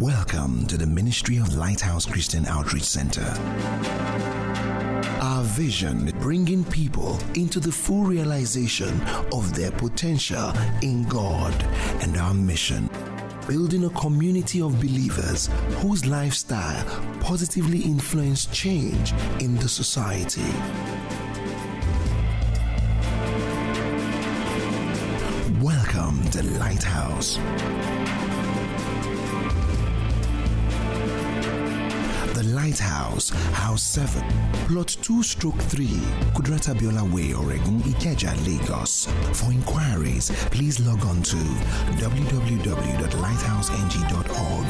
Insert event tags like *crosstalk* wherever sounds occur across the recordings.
Welcome to the ministry of Lighthouse Christian Outreach Center. Our vision is bringing people into the full realization of their potential in God and our mission building a community of believers whose lifestyle positively influence change in the society. Welcome to Lighthouse. Lighthouse, House 7, Plot 2 Stroke 3, Kudirat Abiola Way, Oregun, Ikeja, Lagos. For inquiries, please log on to www.lighthouseng.org.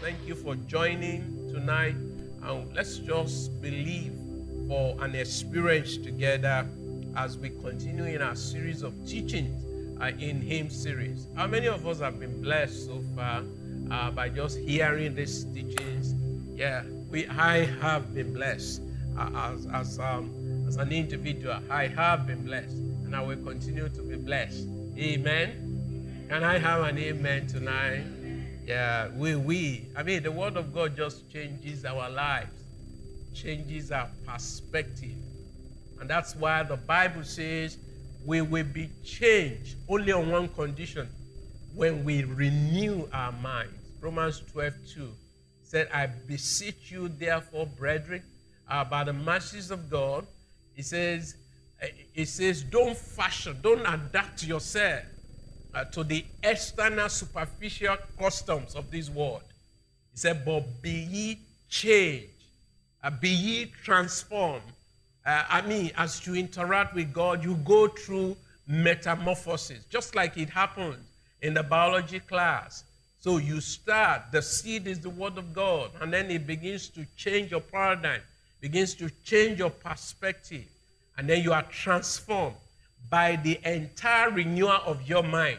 Thank you for joining tonight. And let's just believe for an experience together as we continue in our series of teachings uh, in Him series. How many of us have been blessed so far uh, by just hearing these teachings? Yeah, we I have been blessed uh, as as um, as an individual. I have been blessed, and I will continue to be blessed. Amen. Can I have an amen tonight? Yeah, we, we. I mean, the Word of God just changes our lives, changes our perspective. And that's why the Bible says we will be changed only on one condition when we renew our minds. Romans 12 2 said, I beseech you, therefore, brethren, uh, by the mercies of God, it says, it says, don't fashion, don't adapt yourself uh, to the external superficial customs of this world. He said, But be ye changed, uh, be ye transformed. Uh, I mean, as you interact with God, you go through metamorphosis, just like it happened in the biology class. So you start, the seed is the word of God, and then it begins to change your paradigm, begins to change your perspective, and then you are transformed by the entire renewal of your mind.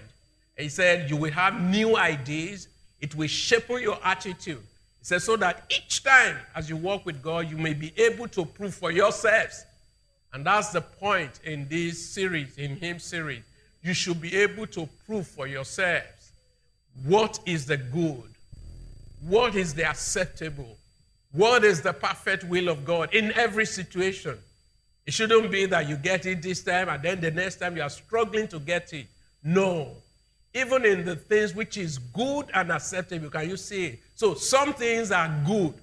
He said, You will have new ideas, it will shape your attitude. He says, So that each time as you walk with God, you may be able to prove for yourselves. And that's the point in this series, in Him series. You should be able to prove for yourselves what is the good, what is the acceptable, what is the perfect will of God in every situation. It shouldn't be that you get it this time and then the next time you are struggling to get it. No. Even in the things which is good and acceptable, can you see? So some things are good,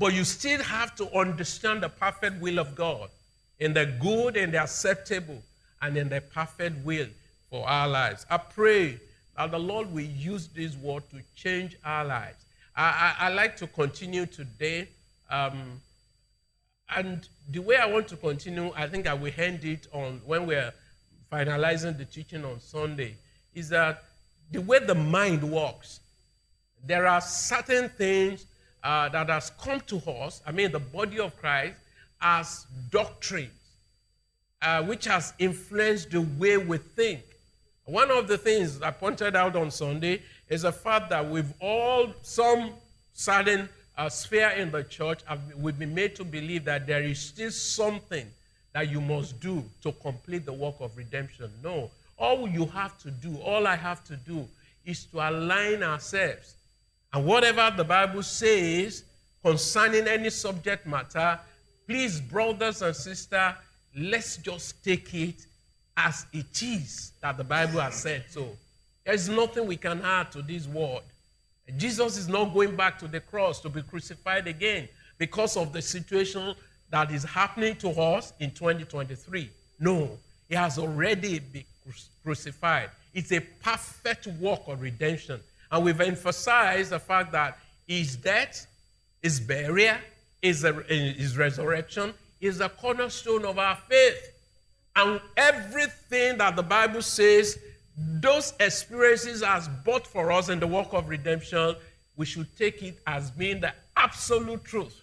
but you still have to understand the perfect will of God in the good and the acceptable and in the perfect will for our lives. I pray that the Lord will use this word to change our lives. I, I, I like to continue today. Um, and the way I want to continue, I think I will end it on when we're finalizing the teaching on Sunday, is that the way the mind works, there are certain things uh, that has come to us, I mean the body of Christ, as doctrines, uh, which has influenced the way we think. One of the things I pointed out on Sunday is the fact that we've all, some certain uh, sphere in the church, have, we've been made to believe that there is still something that you must do to complete the work of redemption. No. All you have to do, all I have to do, is to align ourselves. And whatever the Bible says concerning any subject matter, please, brothers and sisters, let's just take it as it is that the Bible has said so. There's nothing we can add to this word. Jesus is not going back to the cross to be crucified again because of the situation that is happening to us in 2023. No, he has already been crucified. It's a perfect work of redemption. And we've emphasized the fact that his death, his burial, his, his resurrection is the cornerstone of our faith. And everything that the Bible says those experiences as bought for us in the work of redemption, we should take it as being the absolute truth.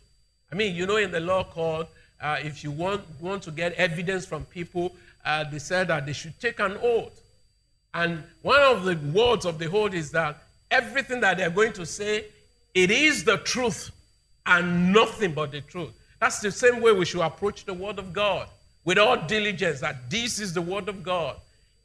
I mean, you know, in the law court, uh, if you want, want to get evidence from people, uh, they said that they should take an oath. And one of the words of the oath is that everything that they're going to say, it is the truth and nothing but the truth. That's the same way we should approach the Word of God. with all diligence that this is the Word of God.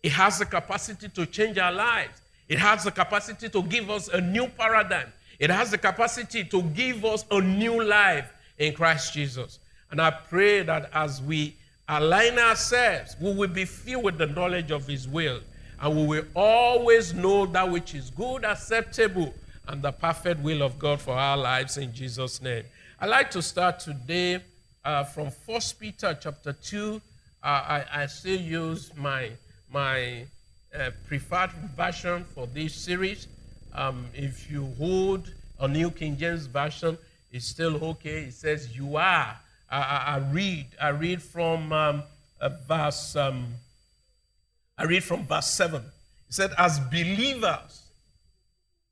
It has the capacity to change our lives, it has the capacity to give us a new paradigm, it has the capacity to give us a new life in Christ Jesus. And I pray that as we align ourselves, we will be filled with the knowledge of His will. And we will always know that which is good, acceptable, and the perfect will of God for our lives in Jesus' name. I'd like to start today uh, from 1 Peter chapter 2. Uh, I, I, still use my, my uh, preferred version for this series. Um, if you hold a New King James Version, it's still okay. It says, You are. I, I, I read. I read from um, verse. Um, I read from verse 7. He said, As believers,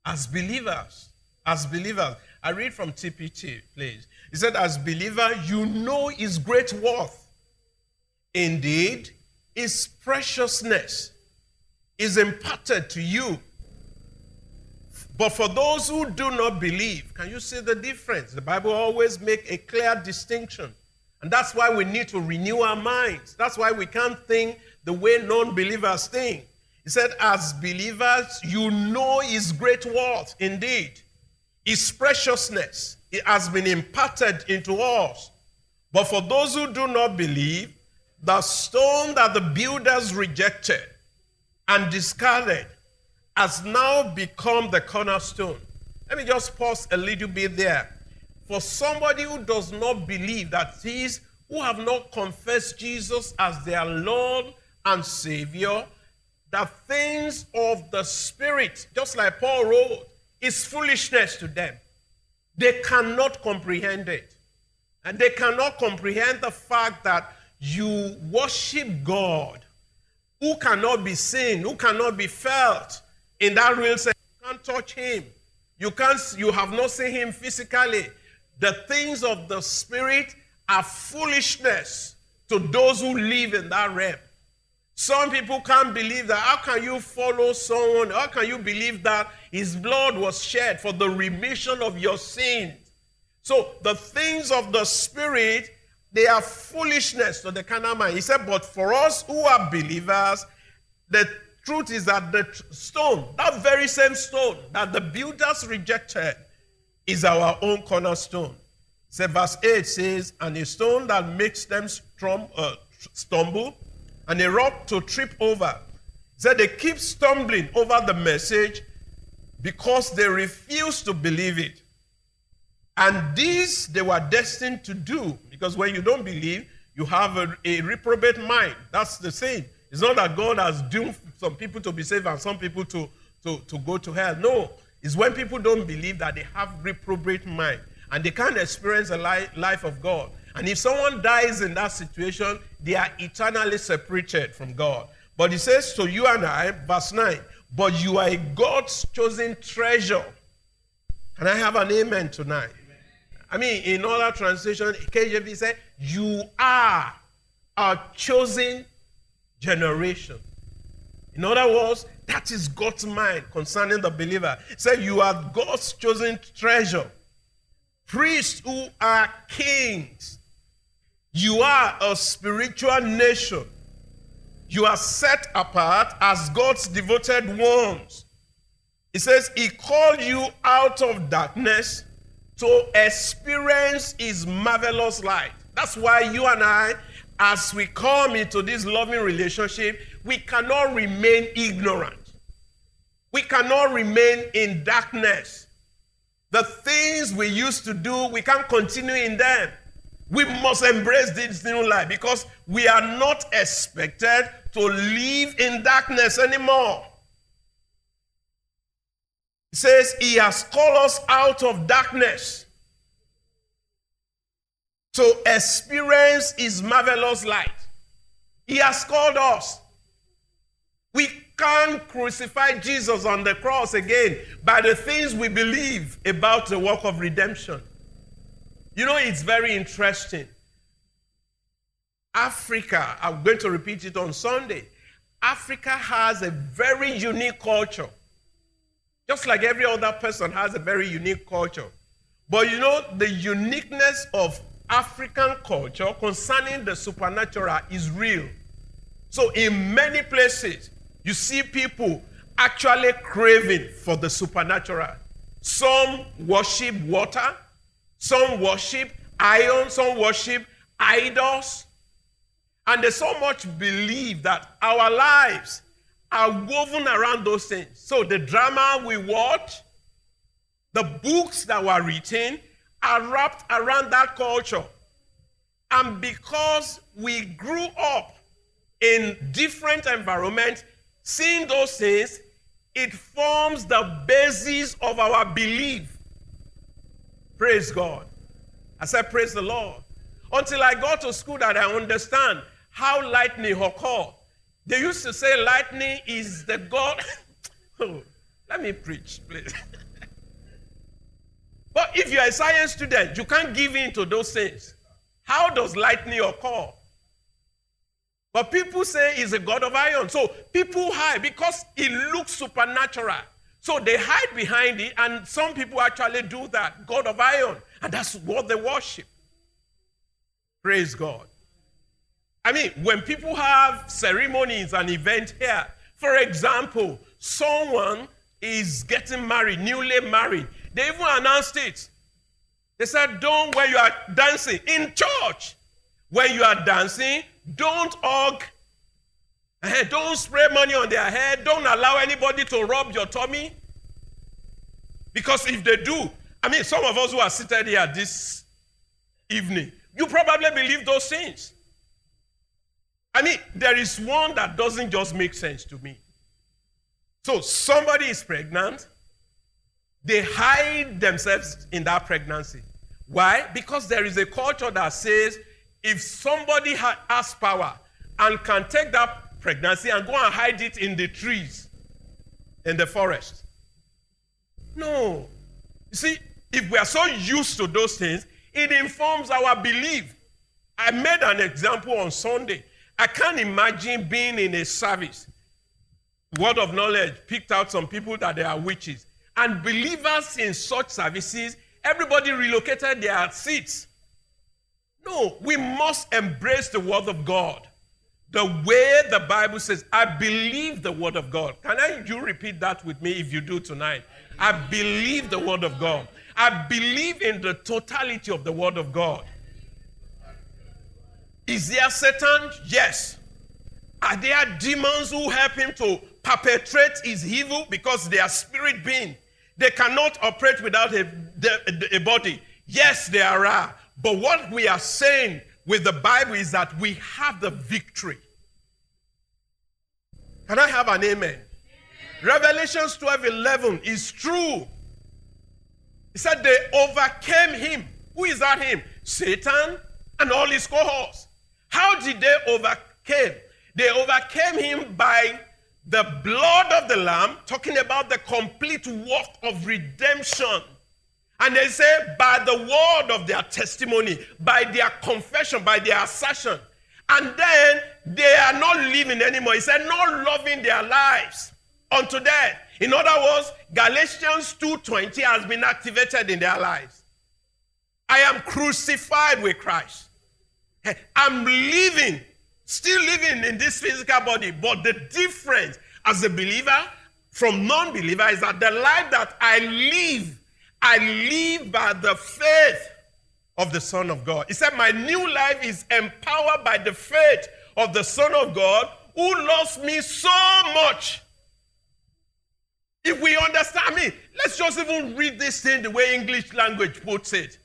as believers, as believers. I read from TPT, please. He said, As believer, you know his great worth. Indeed, his preciousness is imparted to you. But for those who do not believe, can you see the difference? The Bible always make a clear distinction. And that's why we need to renew our minds. That's why we can't think the way non-believers think. He said, as believers, you know his great worth indeed. His preciousness it has been imparted into us. But for those who do not believe, the stone that the builders rejected and discarded has now become the cornerstone. Let me just pause a little bit there. For somebody who does not believe that these who have not confessed Jesus as their Lord and Savior, the things of the Spirit, just like Paul wrote, is foolishness to them. They cannot comprehend it. And they cannot comprehend the fact that you worship God who cannot be seen, who cannot be felt in that real sense. You can't touch him. You can't you have not seen him physically. The things of the spirit are foolishness to those who live in that realm. Some people can't believe that. How can you follow someone? How can you believe that his blood was shed for the remission of your sins? So the things of the spirit, they are foolishness to the carnal mind. He said, but for us who are believers, the truth is that the stone, that very same stone that the builders rejected, is our own cornerstone. So verse 8 says, and a stone that makes them uh, stumble and a rock to trip over. So they keep stumbling over the message because they refuse to believe it. And this they were destined to do because when you don't believe, you have a, a reprobate mind. That's the same. It's not that God has doomed some people to be saved and some people to, to, to go to hell. No. It's when people don't believe that they have reprobate mind and they can't experience the life of God. And if someone dies in that situation, they are eternally separated from God. But he says to you and I, verse 9, but you are God's chosen treasure. Can I have an amen tonight? I mean, in other translation, KJV said, you are a chosen generation. In other words, that is God's mind concerning the believer. Say, you are God's chosen treasure. Priests who are kings you are a spiritual nation. You are set apart as God's devoted ones. He says, He called you out of darkness to experience His marvelous light. That's why you and I, as we come into this loving relationship, we cannot remain ignorant. We cannot remain in darkness. The things we used to do, we can't continue in them. We must embrace this new life because we are not expected to live in darkness anymore. He says, He has called us out of darkness to experience His marvelous light. He has called us. We can't crucify Jesus on the cross again by the things we believe about the work of redemption. You know, it's very interesting. Africa, I'm going to repeat it on Sunday. Africa has a very unique culture. Just like every other person has a very unique culture. But you know, the uniqueness of African culture concerning the supernatural is real. So, in many places, you see people actually craving for the supernatural. Some worship water, some worship iron, some worship idols. And they so much believe that our lives are woven around those things. So the drama we watch, the books that were written are wrapped around that culture. And because we grew up in different environments, seeing those things, it forms the basis of our belief. Praise God. I said, Praise the Lord. Until I got to school that I understand how lightning occur. They used to say lightning is the God. *laughs* oh, let me preach, please. *laughs* but if you're a science student, you can't give in to those things. How does lightning occur? But people say he's a God of iron. So people hide because it looks supernatural. So they hide behind it, and some people actually do that God of iron. And that's what they worship. Praise God. I mean, when people have ceremonies and events here, for example, someone is getting married, newly married, they even announced it. They said, Don't, when you are dancing in church, when you are dancing, don't hug, don't spray money on their head, don't allow anybody to rub your tummy. Because if they do, I mean, some of us who are seated here this evening, you probably believe those things. I mean, there is one that doesn't just make sense to me. So somebody is pregnant, they hide themselves in that pregnancy. Why? Because there is a culture that says if somebody has power and can take that pregnancy and go and hide it in the trees, in the forest. No. You see, if we are so used to those things, it informs our belief. I made an example on Sunday. I can't imagine being in a service. Word of knowledge picked out some people that they are witches. And believers in such services, everybody relocated their seats. No, we must embrace the word of God. The way the Bible says, I believe the word of God. Can I you repeat that with me if you do tonight? I believe the word of God. I believe in the totality of the word of God. Is there Satan? Yes. Are there demons who help him to perpetrate his evil because they are spirit being? They cannot operate without a, a body. Yes, there are. But what we are saying with the Bible is that we have the victory. Can I have an amen? Revelations 12 11 is true. He said they overcame him. Who is that him? Satan and all his cohorts. How did they overcame? They overcame him by the blood of the Lamb, talking about the complete work of redemption. And they say, by the word of their testimony, by their confession, by their assertion. And then they are not living anymore. He said, not loving their lives unto death. In other words, Galatians 2:20 has been activated in their lives. I am crucified with Christ. I'm living, still living in this physical body, but the difference as a believer from non believer is that the life that I live, I live by the faith of the Son of God. He said, My new life is empowered by the faith of the Son of God who loves me so much. If we understand, mean, let's just even read this thing the way English language puts it.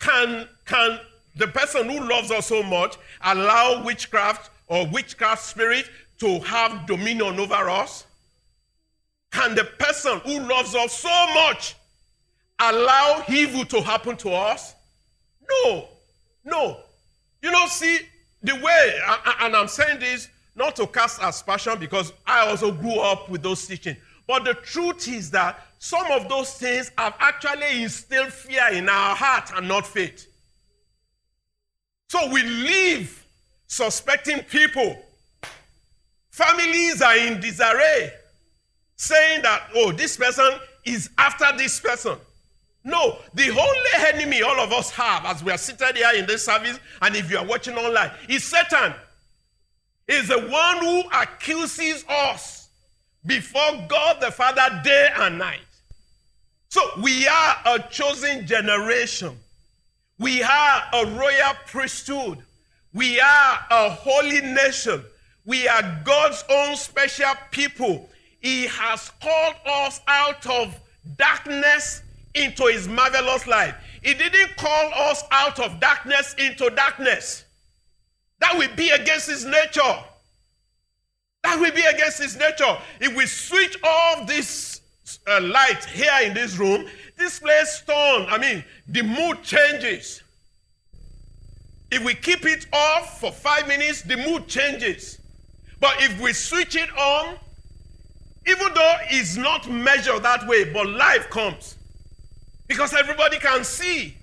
Can, can the person who loves us so much allow witchcraft or witchcraft spirit to have dominion over us? Can the person who loves us so much allow evil to happen to us? No, no. You know, see, the way, and I'm saying this not to cast aspersion because I also grew up with those teachings. But the truth is that some of those things have actually instilled fear in our heart and not faith. So we live suspecting people. Families are in disarray, saying that, oh, this person is after this person. No, the only enemy all of us have as we are seated here in this service, and if you are watching online, is Satan. Is the one who accuses us before God the Father day and night. So we are a chosen generation. We are a royal priesthood. We are a holy nation. We are God's own special people. He has called us out of darkness into his marvelous light. He didn't call us out of darkness into darkness. That will be against his nature. That will be against his nature. If we switch off this uh, light here in this room, this place turn. I mean, the mood changes. If we keep it off for five minutes, the mood changes. But if we switch it on, even though it's not measured that way, but life comes. Because everybody can see.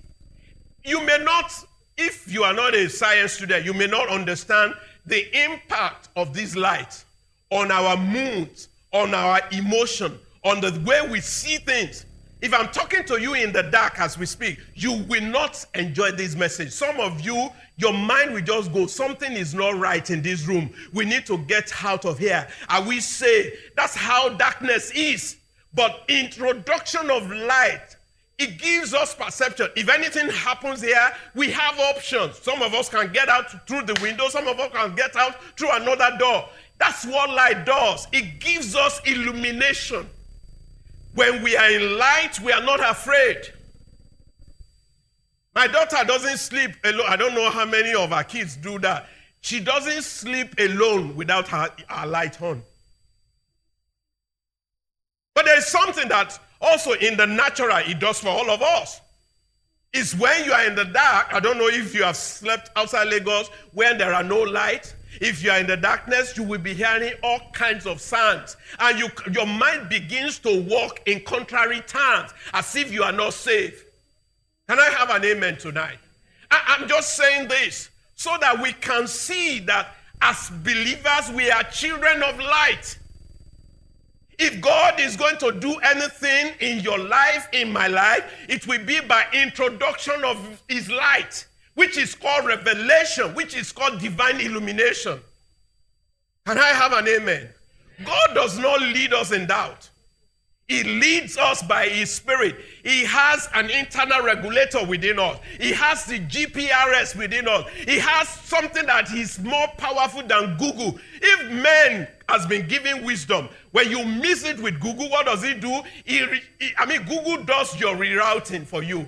You may not, if you are not a science student, you may not understand the impact of this light on our mood, on our emotion, on the way we see things. If I'm talking to you in the dark as we speak, you will not enjoy this message. Some of you, your mind will just go, something is not right in this room. We need to get out of here. And we say, that's how darkness is. But introduction of light, it gives us perception. If anything happens here, we have options. Some of us can get out through the window, some of us can get out through another door. That's what light does. It gives us illumination. When we are in light, we are not afraid. My daughter doesn't sleep alone. I don't know how many of our kids do that. She doesn't sleep alone without her, her light on. But there's something that also in the natural it does for all of us. Is when you are in the dark, I don't know if you have slept outside Lagos when there are no lights. If you are in the darkness, you will be hearing all kinds of sounds. And you, your mind begins to walk in contrary terms as if you are not safe. Can I have an amen tonight? I, I'm just saying this so that we can see that as believers, we are children of light. If God is going to do anything in your life, in my life, it will be by introduction of His light which is called revelation, which is called divine illumination. Can I have an amen? God does not lead us in doubt. He leads us by His Spirit. He has an internal regulator within us. He has the GPRS within us. He has something that is more powerful than Google. If man has been given wisdom, when you miss it with Google, what does do? He, he, I mean, Google does your rerouting for you.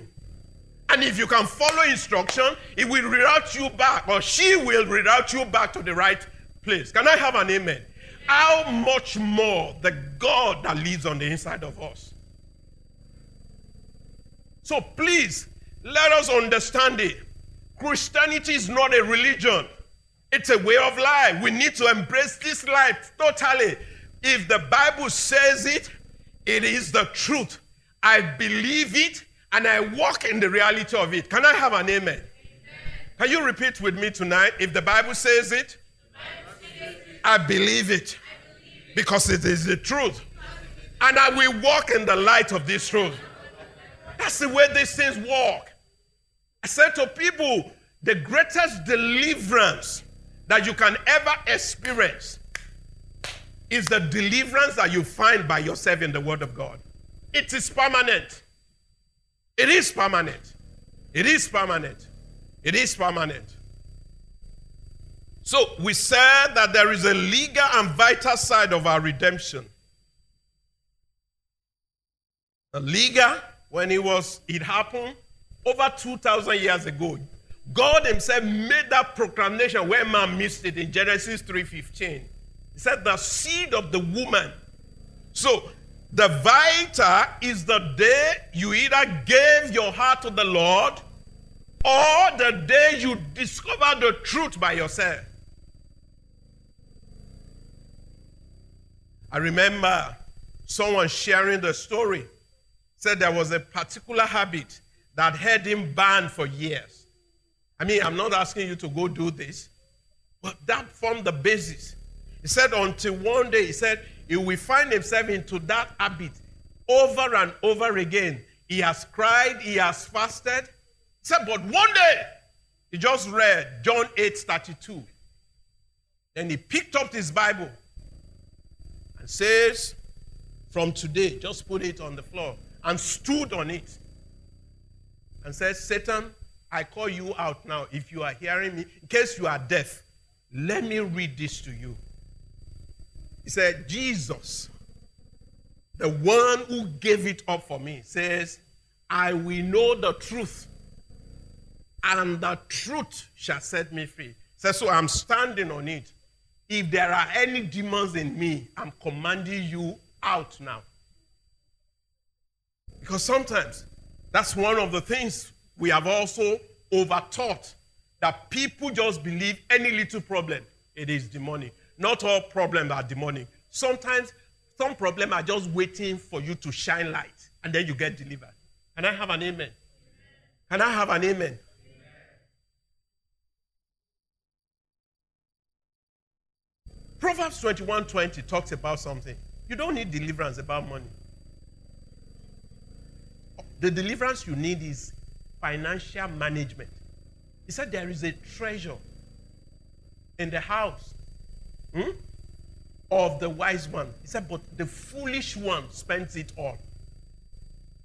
And if you can follow instruction, it will reroute you back, or she will reroute you back to the right place. Can I have an amen? How much more the God that lives on the inside of us? So please, let us understand it. Christianity is not a religion, it's a way of life. We need to embrace this life totally. If the Bible says it, it is the truth. I believe it and I walk in the reality of it. Can I have an amen? amen. Can you repeat with me tonight? If the Bible says it, I believe it because it is the truth. And I will walk in the light of this truth. That's the way these things work. I said to people, the greatest deliverance that you can ever experience is the deliverance that you find by yourself in the Word of God. It is permanent. It is permanent. It is permanent. It is permanent. So we said that there is a legal and vital side of our redemption. The legal, when it was, it happened over 2,000 years ago. God Himself made that proclamation where man missed it in Genesis 3:15. He said, "The seed of the woman." So the vital is the day you either gave your heart to the Lord or the day you discover the truth by yourself. I remember someone sharing the story, said there was a particular habit that had him banned for years. I mean, I'm not asking you to go do this, but that formed the basis. He said, until one day, he said, he will find himself into that habit over and over again. he has cried, he has fasted. He said, but one day, he just read John 8 32. Then he picked up his Bible and says, From today, just put it on the floor and stood on it and says, Satan, I call you out now. If you are hearing me, in case you are deaf, let me read this to you. He said, Jesus, the one who gave it up for me, says, I will know the truth, and the truth shall set me free. Says, so I'm standing on it. If there are any demons in me, I'm commanding you out now. Because sometimes that's one of the things we have also overtaught that people just believe any little problem, it is demonic. Not all problems are demonic. Sometimes some problems are just waiting for you to shine light and then you get delivered. Can I have an amen? Can I have an amen? Proverbs 21 20 talks about something. You don't need deliverance about money. The deliverance you need is financial management. He said there is a treasure in the house hmm, of the wise one. He said, but the foolish one spends it all.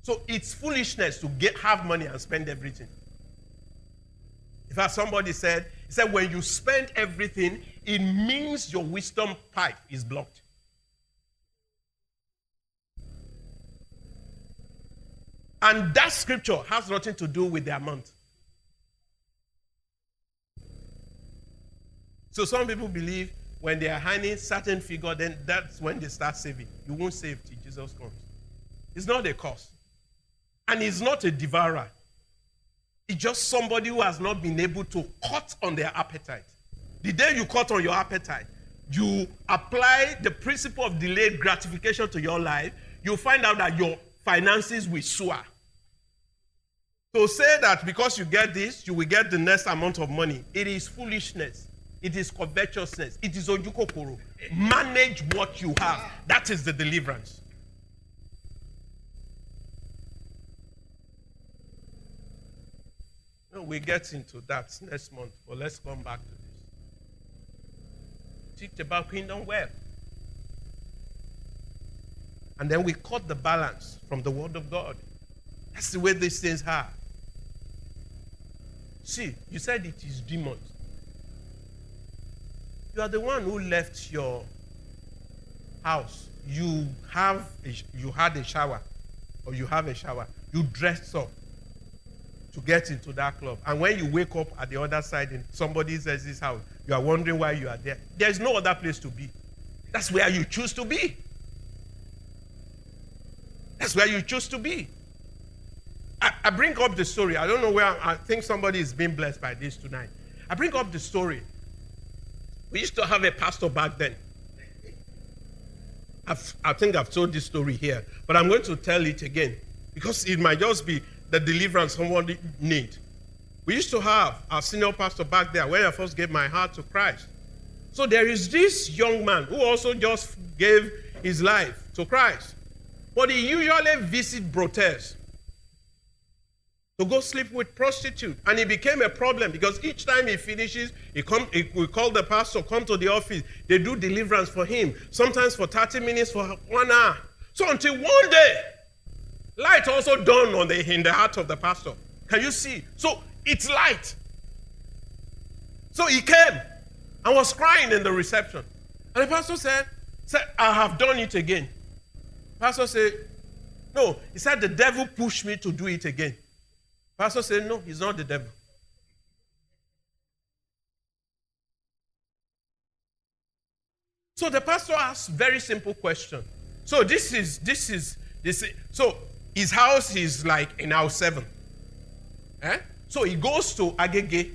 So it's foolishness to get have money and spend everything. In fact, somebody said, he said, when you spend everything, it means your wisdom pipe is blocked. And that scripture has nothing to do with the amount. So some people believe when they are earning certain figure, then that's when they start saving. You won't save till Jesus comes. It's not a cost. And he's not a devourer. It's just somebody who has not been able to cut on their appetite. The day you cut on your appetite, you apply the principle of delayed gratification to your life, you find out that your finances will soar. To say that because you get this, you will get the next amount of money, it is foolishness. It is covetousness. It is ojukokoro. Manage what you have. That is the deliverance. No, we get into that next month, but let's come back to this. Teach about kingdom wealth. And then we cut the balance from the word of God. That's the way these things are. See, you said it is demons. You are the one who left your house. You have a, you had a shower, or you have a shower. You dressed up to get into that club, and when you wake up at the other side in somebody else's house, you are wondering why you are there. There is no other place to be. That's where you choose to be. That's where you choose to be. I, bring up the story. I don't know where I think somebody is being blessed by this tonight. I bring up the story. We used to have a pastor back then. I've, i think I've told this story here, but I'm going to tell it again because it might just be the deliverance someone need. We used to have our senior pastor back there when I first gave my heart to Christ. So there is this young man who also just gave his life to Christ. But he usually visit brothels to go sleep with prostitute. And it became a problem because each time he finishes, he come, he, we call the pastor, come to the office. They do deliverance for him, sometimes for 30 minutes, for one hour. So until one day, light also dawned on the, in the heart of the pastor. Can you see? So it's light. So he came and was crying in the reception. And the pastor said, said I have done it again. Pastor said, No, he said, the devil pushed me to do it again. Pastor said, No, he's not the devil. So the pastor asked very simple question. So this is this is this. Is, so his house is like in house seven. Eh? So he goes to Agege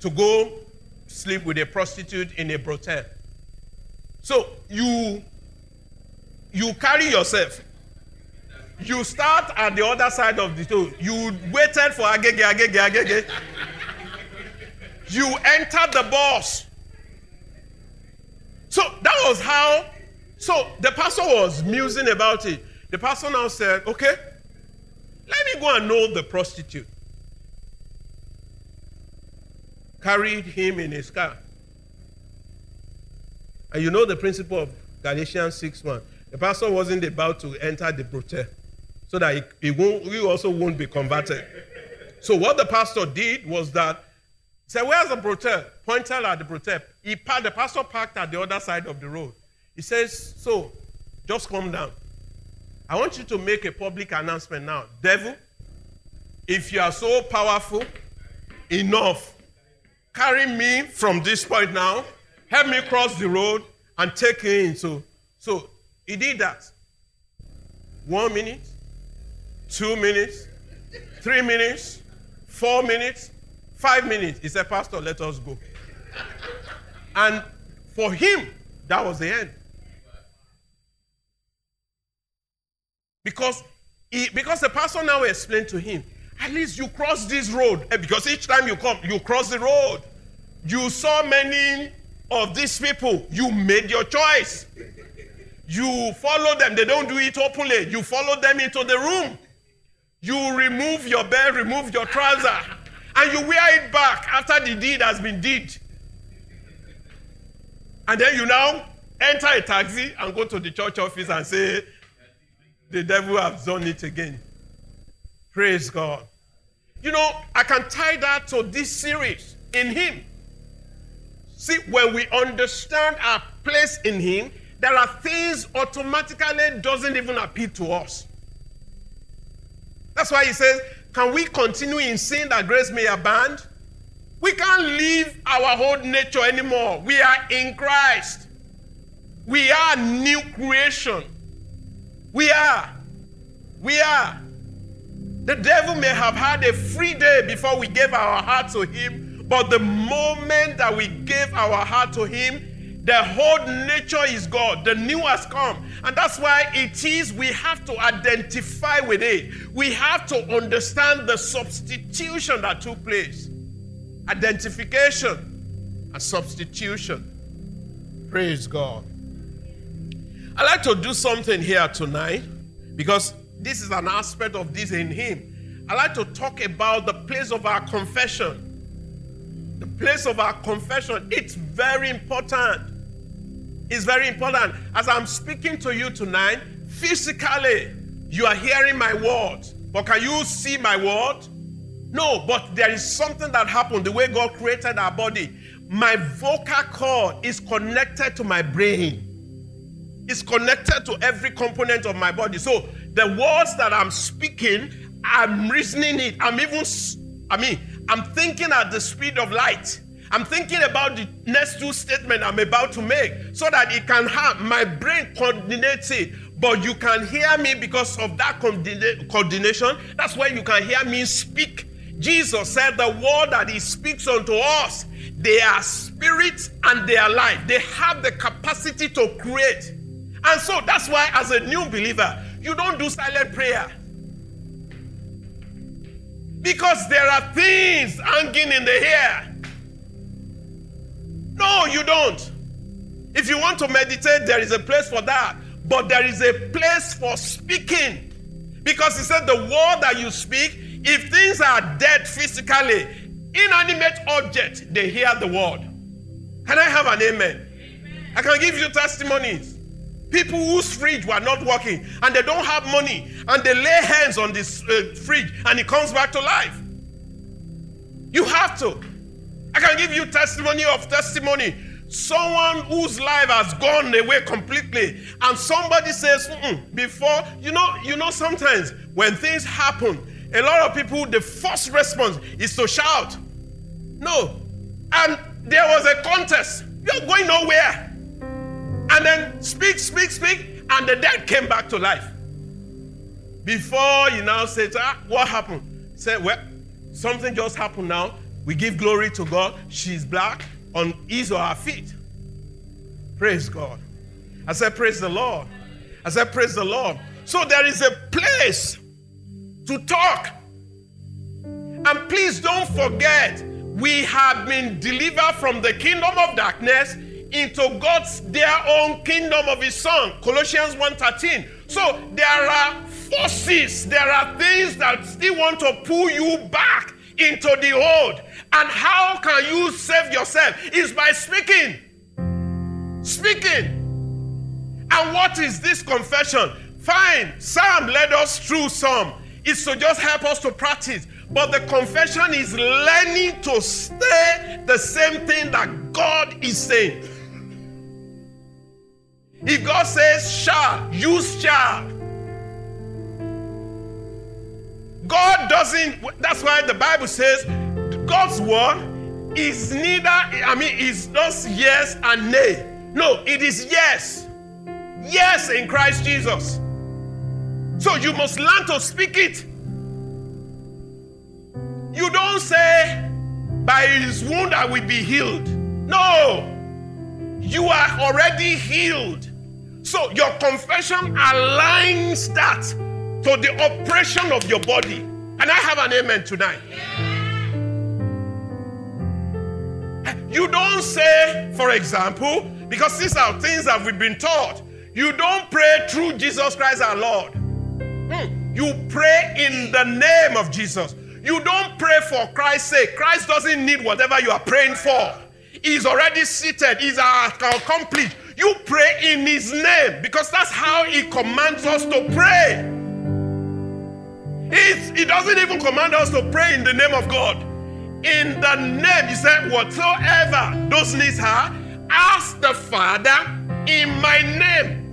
to go sleep with a prostitute in a brothel. So you you carry yourself you start at the other side of the store. You waited for Agege, Agege, Agege. you entered the bus. So that was how. So the pastor was musing about it. The pastor now said, Okay, let me go and know the prostitute. Carried him in his car. And you know the principle of Galatians 6 1. The pastor wasn't about to enter the brothel so that he, won't, he also won't be converted. So what the pastor did was that said, Where's the brothel? Pointed at the brothel. He the pastor parked at the other side of the road. He says, So just calm down. I want you to make a public announcement now. Devil, if you are so powerful enough, carry me from this point now, help me cross the road and take me in. So, so he did that. One minute, two minutes, three minutes, four minutes, five minutes. He said, Pastor, let us go. And for him, that was the end. Because, he, because the pastor now explained to him, at least you cross this road. Eh, because each time you come, you cross the road. You saw many of these people. You made your choice. You follow them. They don't do it openly. You follow them into the room. You remove your belt, remove your trouser, and you wear it back after the deed has been did. And then you now enter a taxi and go to the church office and say, the devil has done it again. Praise God. You know, I can tie that to this series in Him. See, when we understand our place in Him, there are things automatically doesn't even appeal to us. That's why He says, "Can we continue in sin that grace may abound?" We can't live our old nature anymore. We are in Christ. We are new creation. We are. We are. The devil may have had a free day before we gave our heart to him, but the moment that we gave our heart to him, the whole nature is God. The new has come. And that's why it is we have to identify with it. We have to understand the substitution that took place. Identification and substitution. Praise God. I'd like to do something here tonight because this is an aspect of this in Him. I'd like to talk about the place of our confession. The place of our confession. It's very important. It's very important. As I'm speaking to you tonight, physically, you are hearing my word. But can you see my word? No, but there is something that happened the way God created our body. My vocal cord is connected to my brain it's connected to every component of my body. So the words that I'm speaking, I'm reasoning it. I'm even, I mean, I'm thinking at the speed of light. I'm thinking about the next two statements I'm about to make so that it can have my brain coordinates it. But you can hear me because of that coordination. That's why you can hear me speak. Jesus said, The word that He speaks unto us, they are spirit and they are life. They have the capacity to create. And so that's why, as a new believer, you don't do silent prayer. Because there are things hanging in the air. No, you don't. If you want to meditate, there is a place for that. But there is a place for speaking. Because he said, the word that you speak, if things are dead physically, inanimate object, they hear the word. Can I have an amen? amen? I can give you testimonies. People whose fridge were not working and they don't have money and they lay hands on this uh, fridge and it comes back to life. You have to. I can give you testimony of testimony. Someone whose life has gone away completely, and somebody says, before, you know, you know, sometimes when things happen, a lot of people, the first response is to shout. No. And there was a contest. You're going nowhere. And then speak, speak, speak, and the dead came back to life. Before you now say, ah, what happened? Say, well, something just happened now. We give glory to God. She's black on his or her feet. Praise God. I said, Praise the Lord. I said, Praise the Lord. So there is a place to talk. And please don't forget, we have been delivered from the kingdom of darkness into God's their own kingdom of his son. Colossians 1:13. So there are forces, there are things that still want to pull you back into the old. And how can you save yourself? Is by speaking. Speaking. And what is this confession? Fine, Sam led us through some. It's to just help us to practice. But the confession is learning to say the same thing that God is saying. If God says shall, use shall. God doesn't, that's why the Bible says God's word is neither, I mean, is not yes and nay. No, it is yes. Yes in Christ Jesus. So you must learn to speak it. You don't say, by his wound I will be healed. No. You are already healed. So your confession aligns that to the operation of your body. And I have an amen tonight. You don't say, for example, because these are things that we've been taught, you don't pray through Jesus Christ our Lord. Hmm. You pray in the name of Jesus. You don't pray for Christ's sake. Christ doesn't need whatever you are praying for. He's already seated, He's accomplished. You pray in His name because that's how He commands us to pray. He doesn't even command us to pray in the name of God. In the name, He said, Whatsoever those needs are, ask the Father in my name.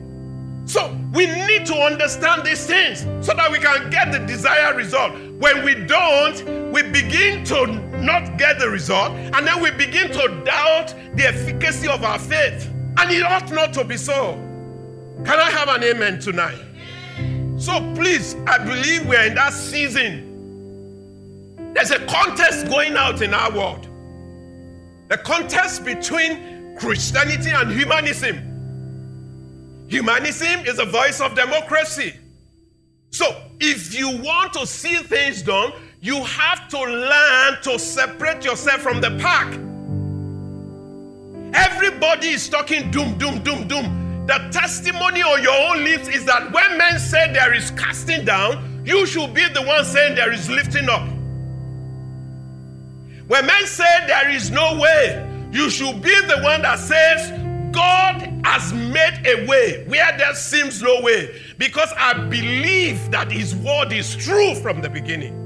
So we need to understand these things so that we can get the desired result. When we don't, we begin to not get the result, and then we begin to doubt the efficacy of our faith. And it ought not to be so. Can I have an amen tonight? So please, I believe we're in that season. There's a contest going out in our world. The contest between Christianity and humanism. Humanism is the voice of democracy. So, if you want to see things done, you have to learn to separate yourself from the pack. Everybody is talking doom, doom, doom, doom. The testimony on your own lips is that when men say there is casting down, you should be the one saying there is lifting up. When men say there is no way, you should be the one that says, God has made a way where there seems no way because I believe that His word is true from the beginning.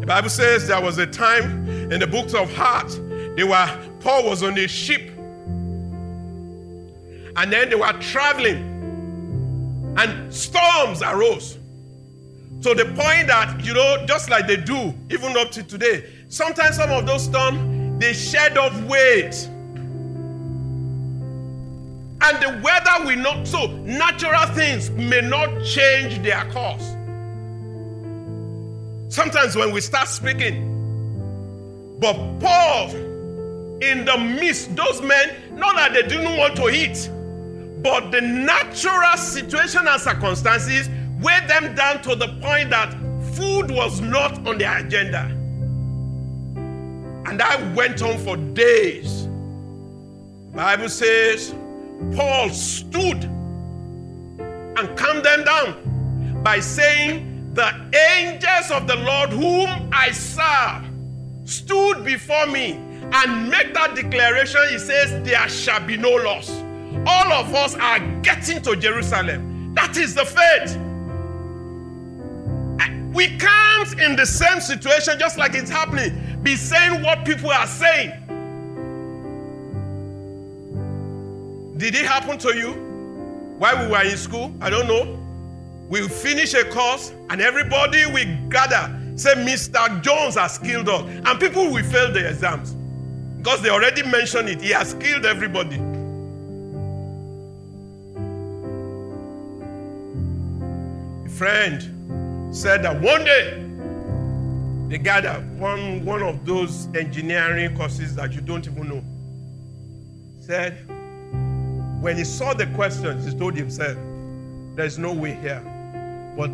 The Bible says there was a time in the books of Acts they were, Paul was on a ship. And then they were traveling. And storms arose. To the point that, you know, just like they do, even up to today, sometimes some of those storms, they shed off weight. And the weather will not, so natural things may not change their course. Sometimes when we start speaking, but Paul in the midst, those men, not that they didn't want to eat, but the natural situation and circumstances weighed them down to the point that food was not on their agenda. And that went on for days. Bible says Paul stood and calmed them down by saying, The angels of the Lord whom I serve stood before me and make that declaration, he says, There shall be no loss. All of us are getting to Jerusalem. That is the faith. We can't, in the same situation, just like it's happening, be saying what people are saying. Did it happen to you while we were in school? I don't know. We finish a course and everybody we gather say, Mr. Jones has killed us. And people will fail the exams. Because they already mentioned it. He has killed everybody. Friend said that one day they gathered one, one of those engineering courses that you don't even know. Said, when he saw the questions, he told himself, There's no way here. But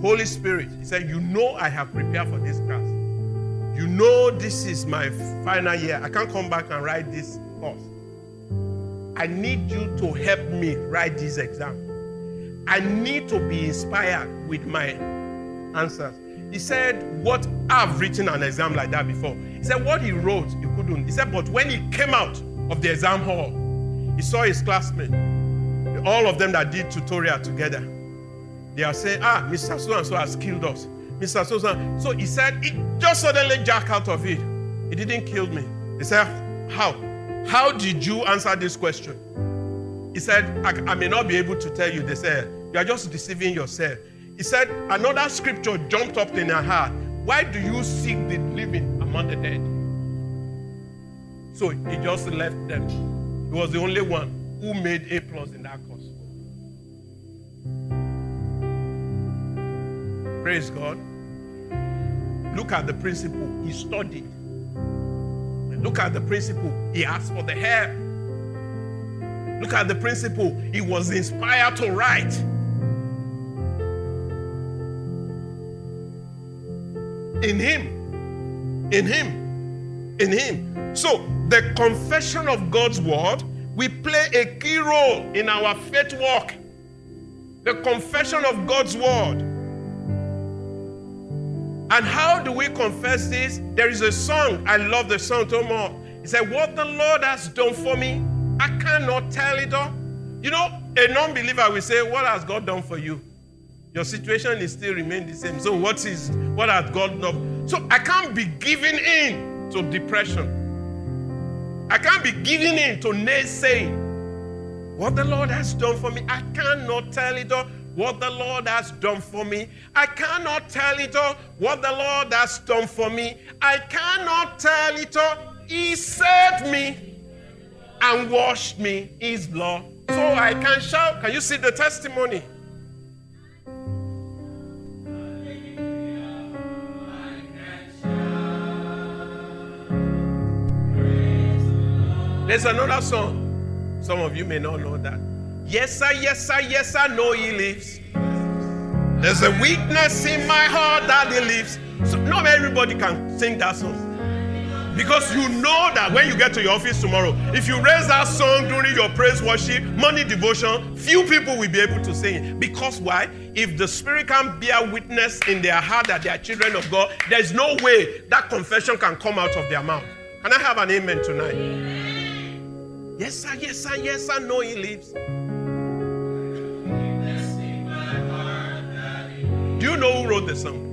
Holy Spirit, he said, You know I have prepared for this class. You know, this is my final year. I can't come back and write this course. I need you to help me write this exam. I need to be inspired with my answers. He said, What I've written an exam like that before. He said, What he wrote, he couldn't. He said, But when he came out of the exam hall, he saw his classmates, all of them that did tutorial together. They are saying, Ah, Mr. So and so has killed us. Mr. So and So he said, It just suddenly jack out of it. It didn't kill me. He said, How? How did you answer this question? He said, I, I may not be able to tell you. They said, You are just deceiving yourself. He said, Another scripture jumped up in her heart. Why do you seek the living among the dead? So he just left them. He was the only one who made A plus in that course. Praise God. Look at the principle. He studied. Look at the principle. He asked for the help. Look at the principle. He was inspired to write. in Him. In Him. In Him. So, the confession of God's word we play a key role in our faith walk. The confession of God's word. And how do we confess this? There is a song, I love the song so much. He said, What the Lord has done for me, I cannot tell it all. You know, a non believer will say, What has God done for you? Your situation is still remain the same. So what is what has God done? So I can't be giving in to depression. I can't be giving in to naysaying. What the Lord has done for me, I cannot tell it all. What the Lord has done for me, I cannot tell it all. What the Lord has done for me, I cannot tell it all. He saved me and washed me His blood. So I can shout. Can you see the testimony? There's another song. Some of you may not know that. Yes, sir, yes, sir, yes, I know he lives. There's a weakness in my heart that he lives. So not everybody can sing that song. Because you know that when you get to your office tomorrow, if you raise that song during your praise worship, money devotion, few people will be able to sing it. Because why? If the Spirit can't bear witness in their heart that they are children of God, there's no way that confession can come out of their mouth. Can I have an amen tonight? Yes, sir, yes, sir, yes, I know he lives. Do you know who wrote the song?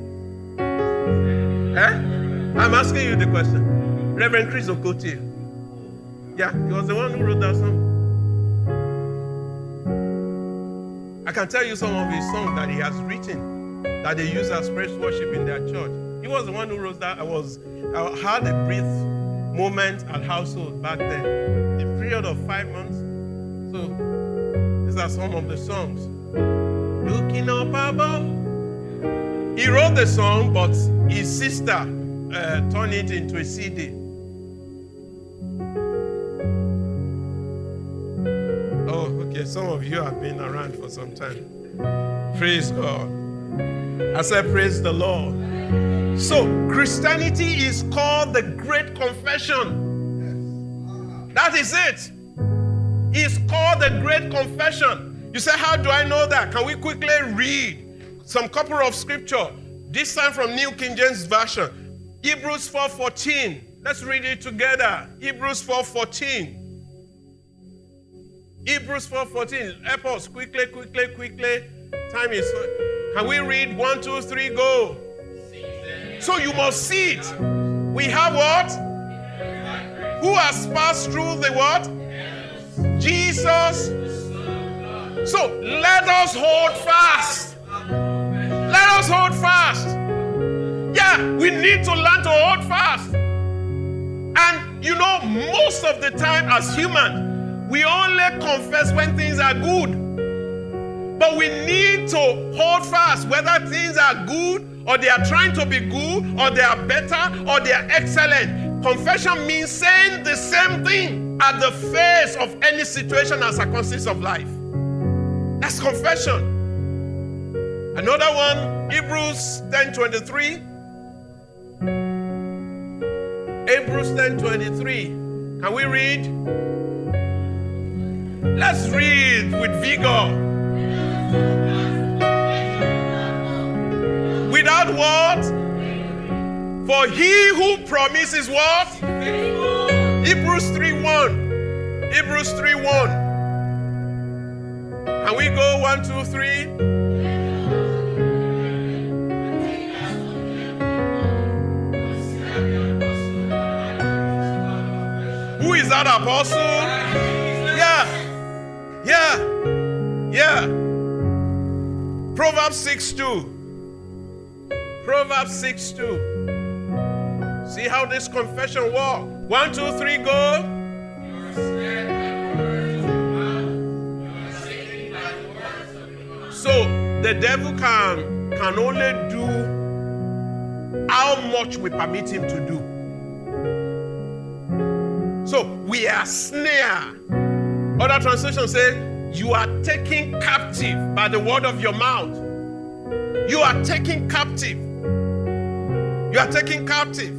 Eh? I'm asking you the question. Reverend Chris Okotie. Yeah, he was the one who wrote that song. I can tell you some of his songs that he has written that they use as praise worship in their church. He was the one who wrote that. I was I had a brief moment at household back then a period of five months. So these are some of the songs. Looking up above. He wrote the song, but his sister uh, turned it into a CD. Okay. Some of you have been around for some time. Praise God. I said, Praise the Lord. So, Christianity is called the Great Confession. That is it. It's called the Great Confession. You say, How do I know that? Can we quickly read some couple of scripture? This time from New King James Version. Hebrews 4:14. Let's read it together. Hebrews 4:14. Hebrews 4:14. Help us quickly, quickly, quickly. Time is. Can we read one, two, three, go? So you must see it. We have what? who has passed through the what? Jesus. So let us hold fast. Let us hold fast. Yeah, we need to learn to hold fast. And you know, most of the time as human, we only confess when things are good. But we need to hold fast whether things are good or they are trying to be good or they are better or they are excellent. Confession means saying the same thing at the face of any situation and circumstance of life. That's confession. Another one, Hebrews 10:23. Hebrews 10:23. Can we read? Let's read with vigor. Without what? For he who promises what? Hebrews 3:1. Hebrews 3:1. Can we go one, two, three? Who is that apostle? Yeah. Yeah. Proverbs 6 2. Proverbs 6 2. See how this confession works. One, two, three, go. So the devil can can only do how much we permit him to do. So we are snare. Other translations say, You are taken captive by the word of your mouth. You are taken captive. You are taken captive.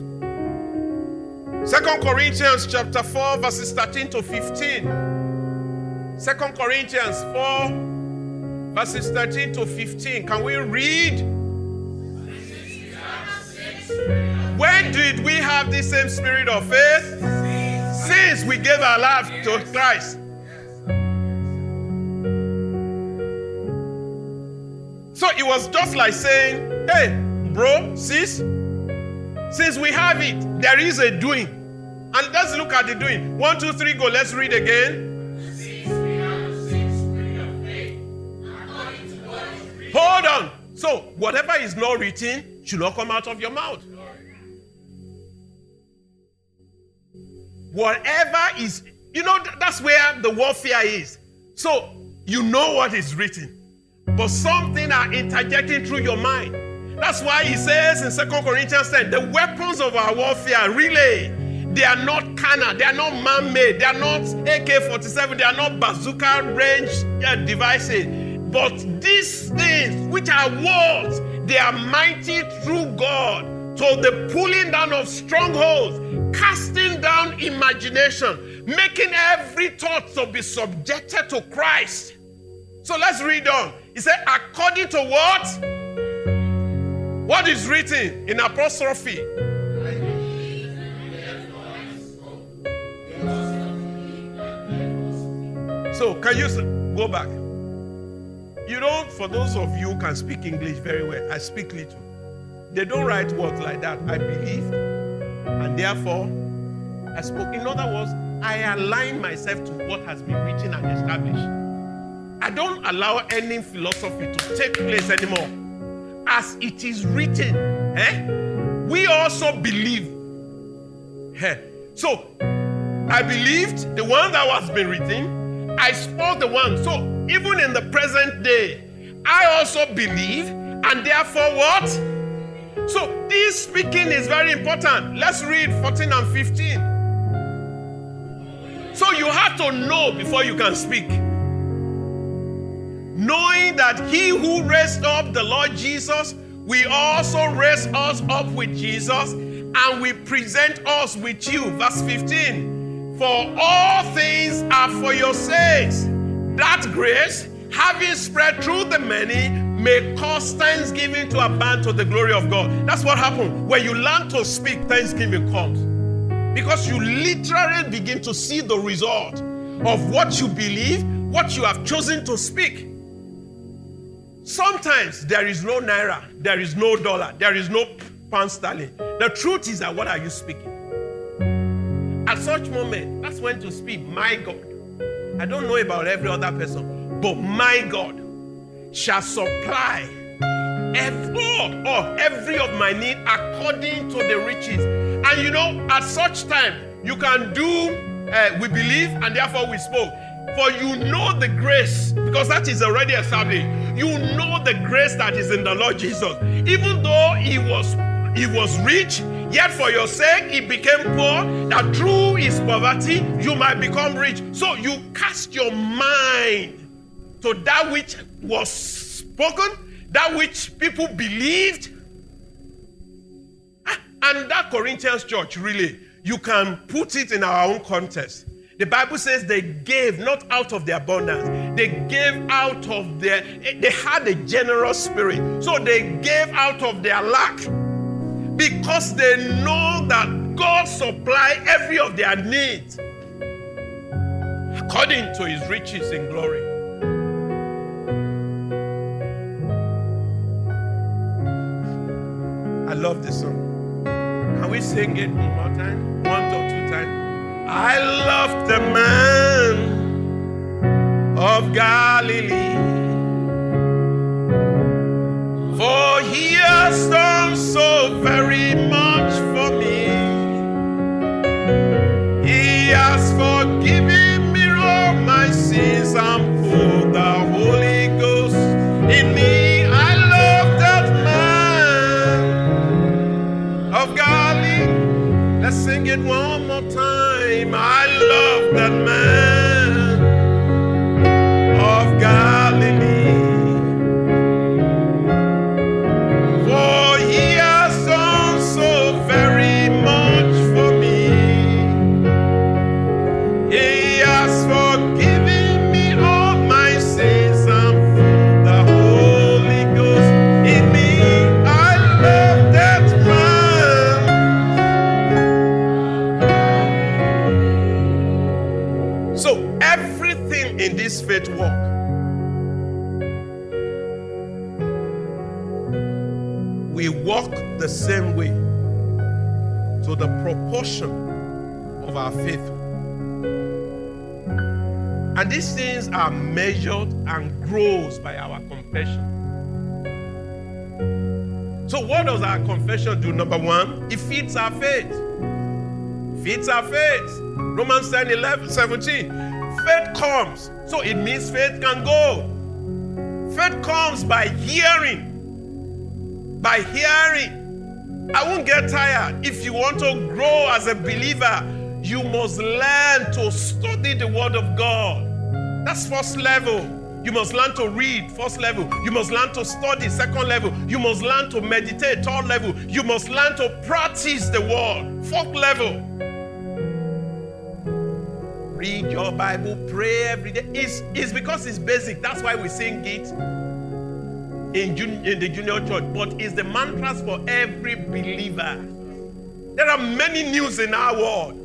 Second Corinthians chapter 4, verses 13 to 15. Second Corinthians 4, verses 13 to 15. Can we read? When did we have the same spirit of faith? since we gave our life to Christ. So it was just like saying, hey, bro, sis, since we have it, there is a doing. And let's look at the doing. One, two, three, go. Let's read again. Hold on. So, whatever is not written should not come out of your mouth. Whatever is, you know, that's where the warfare is. So you know what is written, but something are interjecting through your mind. That's why he says in Second Corinthians 10 the weapons of our warfare really they are not carnal, they are not man made, they are not AK 47, they are not bazooka range devices. But these things, which are words, they are mighty through God to the pulling down of strongholds casting down imagination, making every thought to be subjected to Christ. So let's read on. He said, according to what? What is written in apostrophe? So can you go back? You don't, for those of you can speak English very well, I speak little. They don't write words like that. I believe and therefore, I spoke. In other words, I align myself to what has been written and established. I don't allow any philosophy to take place anymore. As it is written, eh? we also believe. Eh? So, I believed the one that was been written. I spoke the one. So, even in the present day, I also believe, and therefore, what? So, this speaking is very important. Let's read 14 and 15. So, you have to know before you can speak. Knowing that he who raised up the Lord Jesus we also raise us up with Jesus and we present us with you. Verse 15. For all things are for your sakes. That grace, having spread through the many, may cause thanksgiving to abound to the glory of God. That's what happened. When you learn to speak, thanksgiving comes. Because you literally begin to see the result of what you believe, what you have chosen to speak. Sometimes there is no naira, there is no dollar, there is no pound sterling. The truth is that what are you speaking? At such moment, that's when to speak, my God. I don't know about every other person, but my God shall supply every every of my need according to the riches. And you know, at such time, you can do, uh, we believe, and therefore we spoke. For you know the grace, because that is already established. You know the grace that is in the Lord Jesus. Even though he was he was rich, yet for your sake he became poor, that through his poverty you might become rich. So you cast your mind to that which was spoken, that which people believed. Ah, and that Corinthians church, really, you can put it in our own context. The Bible says they gave not out of their abundance, they gave out of their, they had a generous spirit. So they gave out of their lack because they know that God supply every of their needs according to his riches in glory. I love this song. Can we sing it one more time? One or two times? I love the man of Galilee. For he has done so very much for me. He has forgiven me all my sins and put the Holy Ghost in me. I love that man of Galilee. Let's sing it one that So everything in this faith walk we walk the same way to the proportion of our faith. And these things are measured and grows by our confession. So what does our confession do? Number one, it feeds our faith. Feeds our faith. Romans 10, 11, 17. Faith comes. So it means faith can go. Faith comes by hearing by hearing. I won't get tired. If you want to grow as a believer, you must learn to study the Word of God. That's first level. You must learn to read, first level. You must learn to study, second level. You must learn to meditate, third level. You must learn to practice the Word, fourth level. Read your Bible, pray every day. It's, it's because it's basic. That's why we sing it in, jun- in the junior church, but it's the mantras for every believer. There are many news in our world.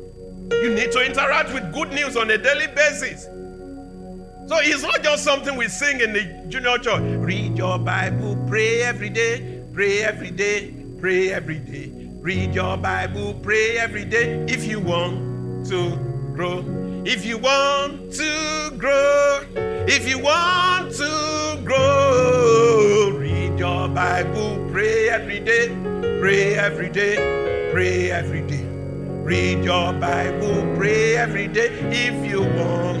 You need to interact with good news on a daily basis. So it's not just something we sing in the junior church. Read your Bible, pray every day, pray every day, pray every day. Read your Bible, pray every day if you want to grow. If you want to grow, if you want to grow, read your Bible, pray every day, pray every day, pray every day. Read your Bible, pray every day if you want.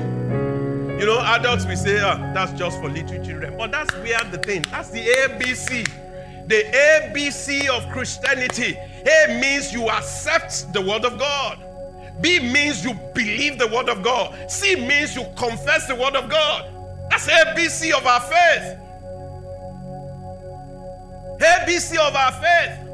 You know, adults we say, oh, that's just for little children. But that's where the thing, that's the ABC. The ABC of Christianity. A means you accept the word of God. B means you believe the word of God. C means you confess the word of God. That's ABC of our faith. ABC of our faith.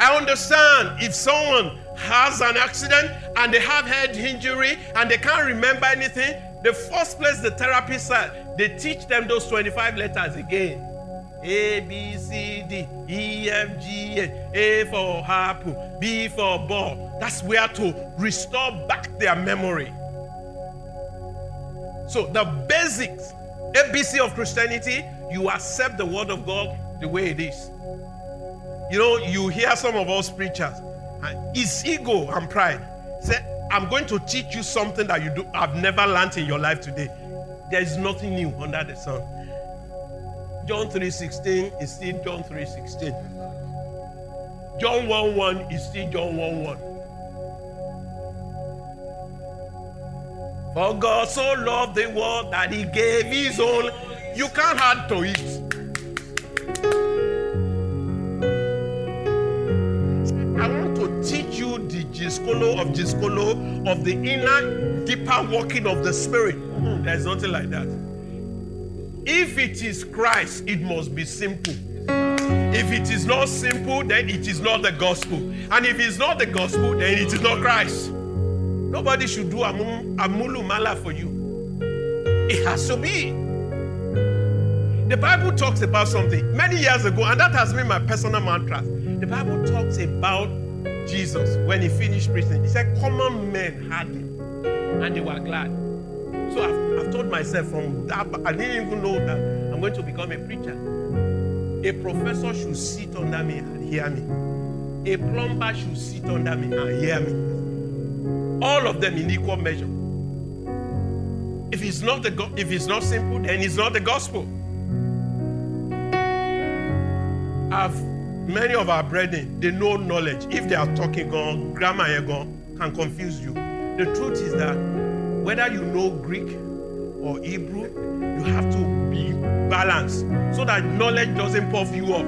I understand if someone has an accident and they have head injury and they can't remember anything, the first place the therapist said, they teach them those 25 letters again. A, B, C, D, E, F, G, H, A for apple, B for ball. That's where to restore back their memory. So the basics, ABC of Christianity, you accept the word of God the way it is. You know, you hear some of us preachers, and it's ego and pride. Say, I'm going to teach you something that you do I've never learned in your life today. There is nothing new under the sun. John 3:16 is still John 3:16. John 1:1 is still John 1:1. For God so loved the world that he gave his own. You can't add to it. I want to teach you the Giscolo of Giscolo of the inner, deeper working of the spirit. Hmm, There's nothing like that. If it is Christ, it must be simple. If it is not simple, then it is not the gospel. And if it's not the gospel, then it is not Christ. Nobody should do amulu mala for you. It has to be. The Bible talks about something many years ago, and that has been my personal mantra. The Bible talks about Jesus when he finished preaching. He said, Common men had him, and they were glad. So I've, I've told myself from that, I didn't even know that I'm going to become a preacher. A professor should sit under me and hear me. A plumber should sit under me and hear me. All of them in equal measure. If it's not the if it's not simple, then it's not the gospel. I've many of our brethren, they know knowledge. If they are talking gone, grammar gone, can confuse you. The truth is that whether you know Greek or Hebrew, you have to be balanced so that knowledge doesn't puff you up.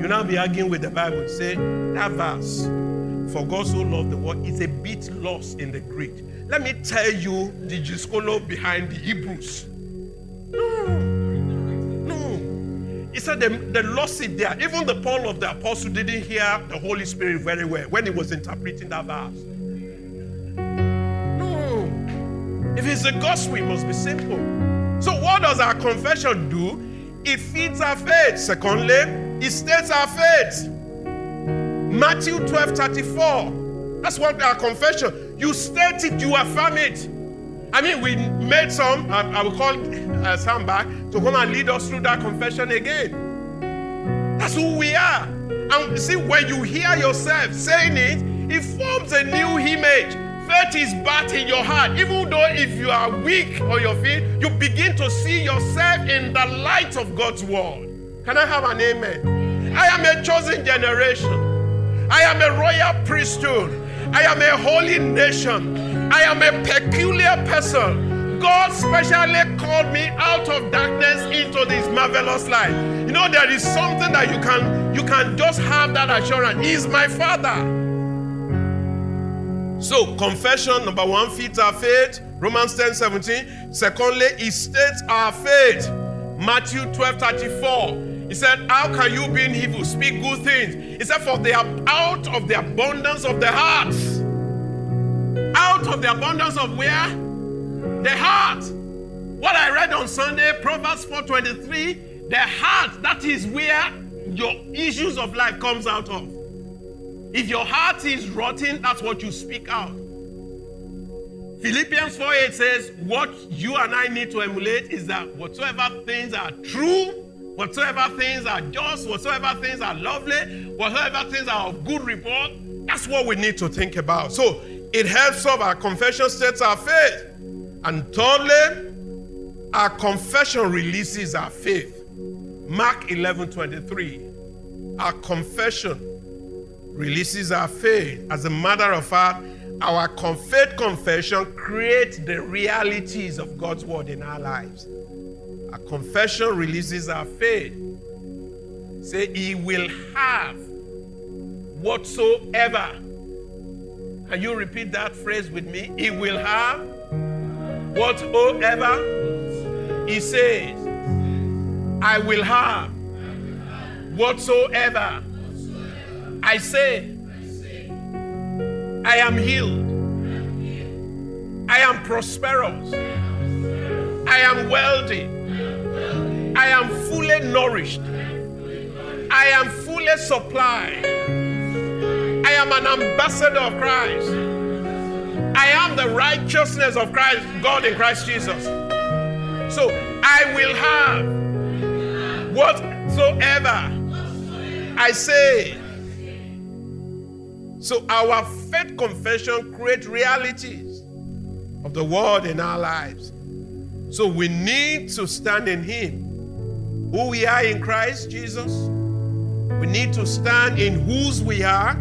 You now be arguing with the Bible. Say that verse, for God so loved the world, is a bit lost in the Greek. Let me tell you the Giskolo behind the Hebrews. No. He said they, they lost it there. Even the Paul of the Apostle didn't hear the Holy Spirit very well when he was interpreting that verse. No. If it's the gospel, it must be simple. So, what does our confession do? It feeds our faith. Secondly, it states our faith. Matthew 12 34. That's what our confession. You state it, you affirm it. I mean, we made some, I, I will call uh, back to come and lead us through that confession again. That's who we are. And see, when you hear yourself saying it, it forms a new image faith is birthed in your heart, even though if you are weak on your feet, you begin to see yourself in the light of God's word. Can I have an amen? I am a chosen generation. I am a royal priesthood. I am a holy nation. I am a peculiar person. God specially called me out of darkness into this marvelous light. You know, there is something that you can you can just have that assurance. He is my father. So, confession, number one, feeds our faith. Romans 10 17. Secondly, it states our faith. Matthew 12 34. He said, How can you be in evil? Speak good things. He said, For they are out of the abundance of the heart. Out of the abundance of where? The heart. What I read on Sunday, Proverbs 4:23, the heart, that is where your issues of life comes out of. If your heart is rotten, that's what you speak out. Philippians 4 8 says, What you and I need to emulate is that whatsoever things are true, whatsoever things are just, whatsoever things are lovely, whatsoever things are of good report, that's what we need to think about. So it helps us, our confession sets our faith. And thirdly, our confession releases our faith. Mark 11 23. Our confession releases our faith. As a matter of fact, our faith confession creates the realities of God's word in our lives. Our confession releases our faith. Say, He will have whatsoever. Can you repeat that phrase with me? He will have whatsoever. He says, I will have whatsoever I say, I am healed. I am prosperous. I am wealthy. I am fully nourished. I am fully supplied. I am an ambassador of Christ. I am the righteousness of Christ, God in Christ Jesus. So I will have whatsoever I say so our faith confession creates realities of the word in our lives. So we need to stand in Him. Who we are in Christ Jesus. We need to stand in whose we are.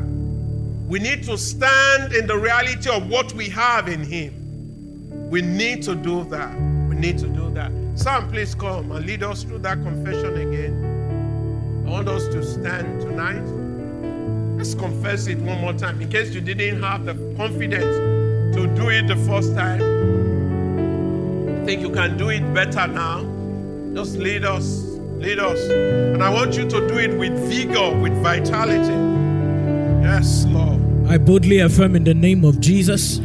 We need to stand in the reality of what we have in Him. We need to do that. We need to do that. Sam, please come and lead us through that confession again. I want us to stand tonight. Let's confess it one more time in case you didn't have the confidence to do it the first time. I think you can do it better now. Just lead us, lead us. And I want you to do it with vigor, with vitality. Yes, Lord. I boldly affirm in the name of Jesus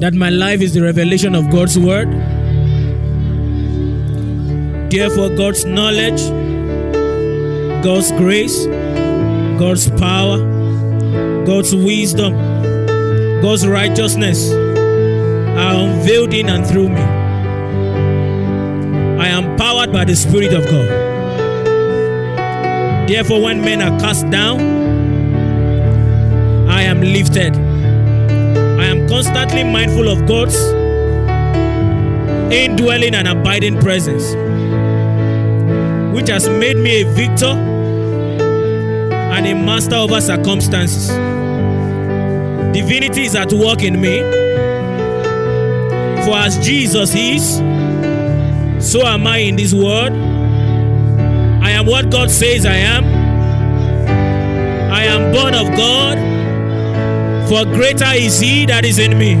that my life is the revelation of God's word. Therefore, God's knowledge, God's grace, God's power, God's wisdom, God's righteousness are unveiled in and through me. I am powered by the Spirit of God. Therefore, when men are cast down, am lifted. I am constantly mindful of God's indwelling and abiding presence, which has made me a victor and a master over circumstances. Divinity is at work in me. For as Jesus is, so am I in this world. I am what God says I am. I am born of God. For greater is He that is in me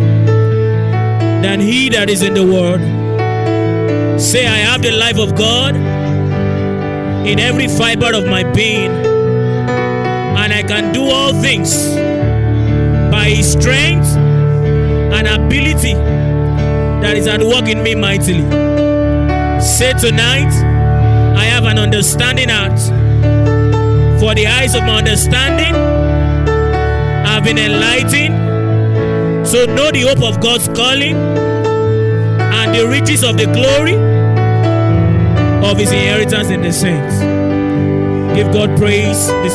than He that is in the world. Say, I have the life of God in every fiber of my being, and I can do all things by His strength and ability that is at work in me mightily. Say tonight, I have an understanding heart. For the eyes of my understanding have been enlightened. So know the hope of God's calling and the riches of the glory of his inheritance in the saints. Give God praise. This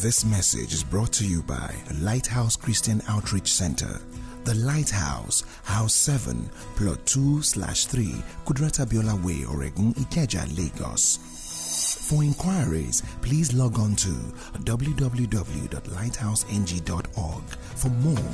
This message is brought to you by Lighthouse Christian Outreach Center. The Lighthouse, House 7, Plot 2 slash 3, Kudirat Abiola Way, Oregun, Ikeja, Lagos. For inquiries, please log on to www.lighthouseng.org. For more,